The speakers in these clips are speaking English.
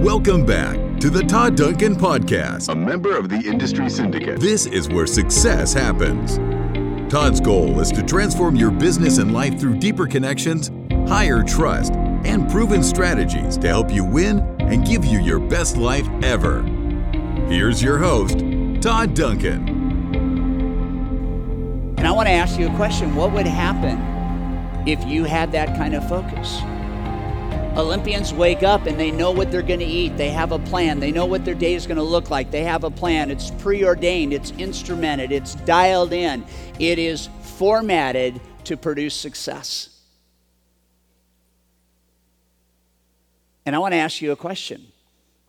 Welcome back to the Todd Duncan Podcast, a member of the Industry Syndicate. This is where success happens. Todd's goal is to transform your business and life through deeper connections, higher trust, and proven strategies to help you win and give you your best life ever. Here's your host, Todd Duncan. And I want to ask you a question What would happen if you had that kind of focus? Olympians wake up and they know what they're going to eat. They have a plan. They know what their day is going to look like. They have a plan. It's preordained, it's instrumented, it's dialed in, it is formatted to produce success. And I want to ask you a question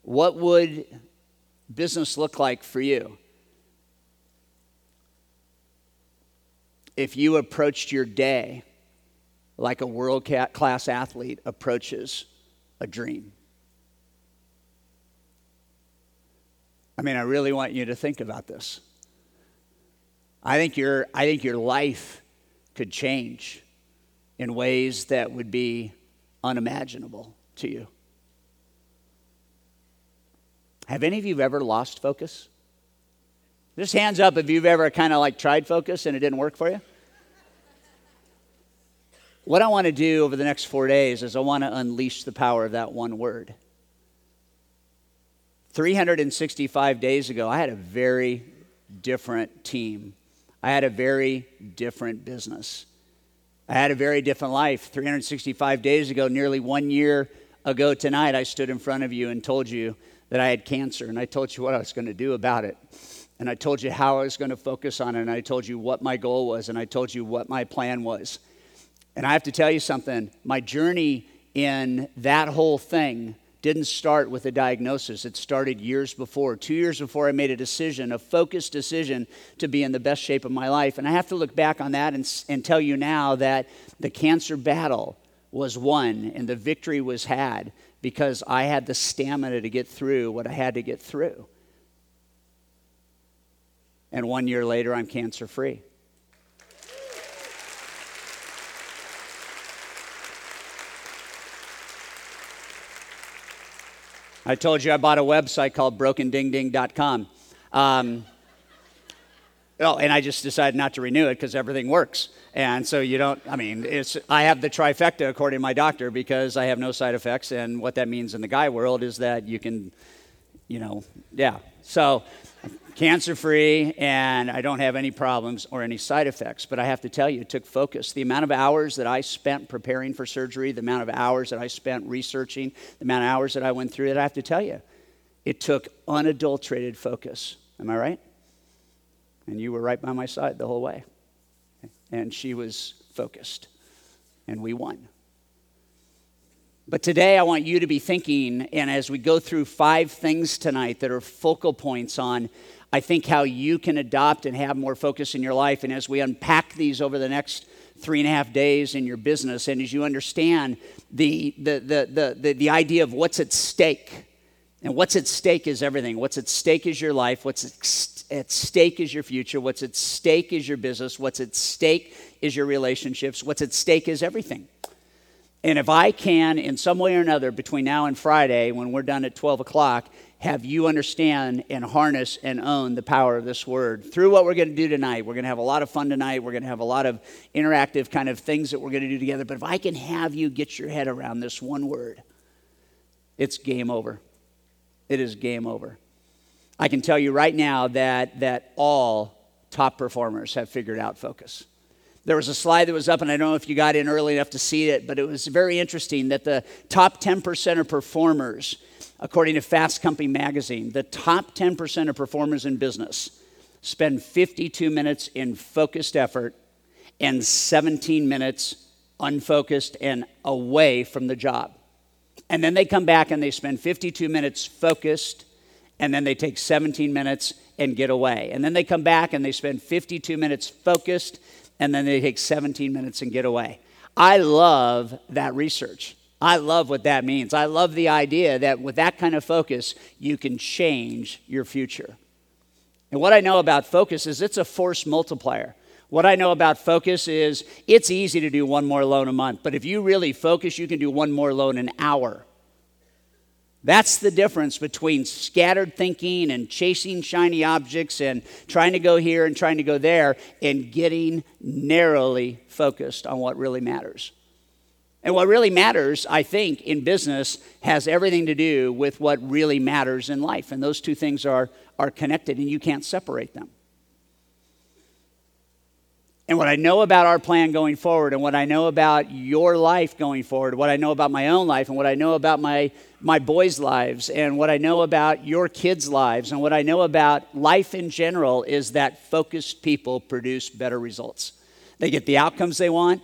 What would business look like for you if you approached your day? Like a world class athlete approaches a dream. I mean, I really want you to think about this. I think your, I think your life could change in ways that would be unimaginable to you. Have any of you ever lost focus? Just hands up if you've ever kind of like tried focus and it didn't work for you. What I want to do over the next four days is I want to unleash the power of that one word. 365 days ago, I had a very different team. I had a very different business. I had a very different life. 365 days ago, nearly one year ago tonight, I stood in front of you and told you that I had cancer, and I told you what I was going to do about it. And I told you how I was going to focus on it, and I told you what my goal was, and I told you what my plan was. And I have to tell you something my journey in that whole thing didn't start with a diagnosis. It started years before. Two years before, I made a decision, a focused decision to be in the best shape of my life. And I have to look back on that and, and tell you now that the cancer battle was won and the victory was had because I had the stamina to get through what I had to get through. And one year later, I'm cancer free. I told you I bought a website called brokendingding.com. Um, oh, and I just decided not to renew it because everything works. And so you don't, I mean, it's, I have the trifecta according to my doctor because I have no side effects. And what that means in the guy world is that you can, you know, yeah. So cancer free, and I don't have any problems or any side effects. But I have to tell you, it took focus. The amount of hours that I spent preparing for surgery, the amount of hours that I spent researching, the amount of hours that I went through it, I have to tell you, it took unadulterated focus. Am I right? And you were right by my side the whole way. And she was focused, and we won. But today, I want you to be thinking, and as we go through five things tonight that are focal points on I think how you can adopt and have more focus in your life. And as we unpack these over the next three and a half days in your business, and as you understand the, the, the, the, the, the idea of what's at stake, and what's at stake is everything. What's at stake is your life. What's at stake is your future. What's at stake is your business. What's at stake is your relationships. What's at stake is everything. And if I can, in some way or another, between now and Friday, when we're done at 12 o'clock, have you understand and harness and own the power of this word through what we're going to do tonight. We're going to have a lot of fun tonight. We're going to have a lot of interactive kind of things that we're going to do together. But if I can have you get your head around this one word, it's game over. It is game over. I can tell you right now that, that all top performers have figured out focus. There was a slide that was up, and I don't know if you got in early enough to see it, but it was very interesting that the top 10% of performers According to Fast Company magazine, the top 10% of performers in business spend 52 minutes in focused effort and 17 minutes unfocused and away from the job. And then they come back and they spend 52 minutes focused, and then they take 17 minutes and get away. And then they come back and they spend 52 minutes focused, and then they take 17 minutes and get away. I love that research. I love what that means. I love the idea that with that kind of focus, you can change your future. And what I know about focus is it's a force multiplier. What I know about focus is it's easy to do one more loan a month, but if you really focus, you can do one more loan an hour. That's the difference between scattered thinking and chasing shiny objects and trying to go here and trying to go there and getting narrowly focused on what really matters. And what really matters, I think, in business has everything to do with what really matters in life. And those two things are, are connected, and you can't separate them. And what I know about our plan going forward, and what I know about your life going forward, what I know about my own life, and what I know about my, my boys' lives, and what I know about your kids' lives, and what I know about life in general is that focused people produce better results. They get the outcomes they want,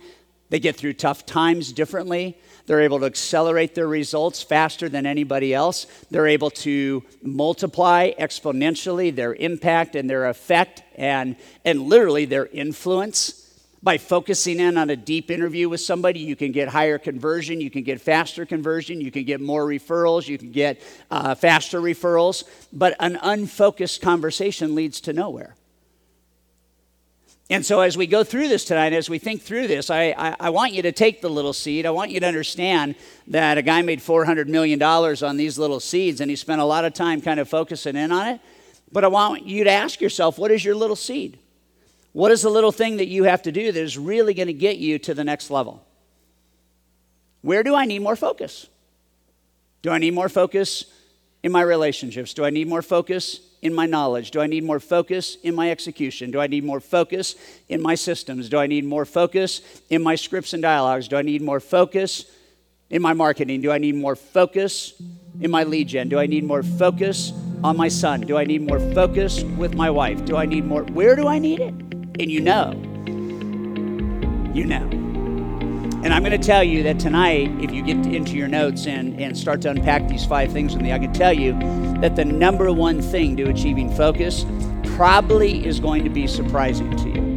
they get through tough times differently. They're able to accelerate their results faster than anybody else. They're able to multiply exponentially their impact and their effect and, and literally their influence. By focusing in on a deep interview with somebody, you can get higher conversion, you can get faster conversion, you can get more referrals, you can get uh, faster referrals. But an unfocused conversation leads to nowhere. And so, as we go through this tonight, as we think through this, I, I, I, want you to take the little seed. I want you to understand that a guy made $400 million on these little seeds, and he spent a lot of time kind of focusing in on it. But I want you to ask yourself what is your little seed? What is the little thing that you have to do that is really going to get you to the next level? Where do I need more focus? Do I need more focus in my relationships? Do I need more focus in my knowledge? Do I need more focus in my execution? Do I need more focus in my systems? Do I need more focus in my scripts and dialogues? Do I need more focus in my marketing? Do I need more focus in my lead gen? Do I need more focus on my son? Do I need more focus with my wife? Do I need more? Where do I need it? And you know, you know. And I'm going to tell you that tonight, if you get into your notes and, and start to unpack these five things with me, I can tell you that the number one thing to achieving focus probably is going to be surprising to you.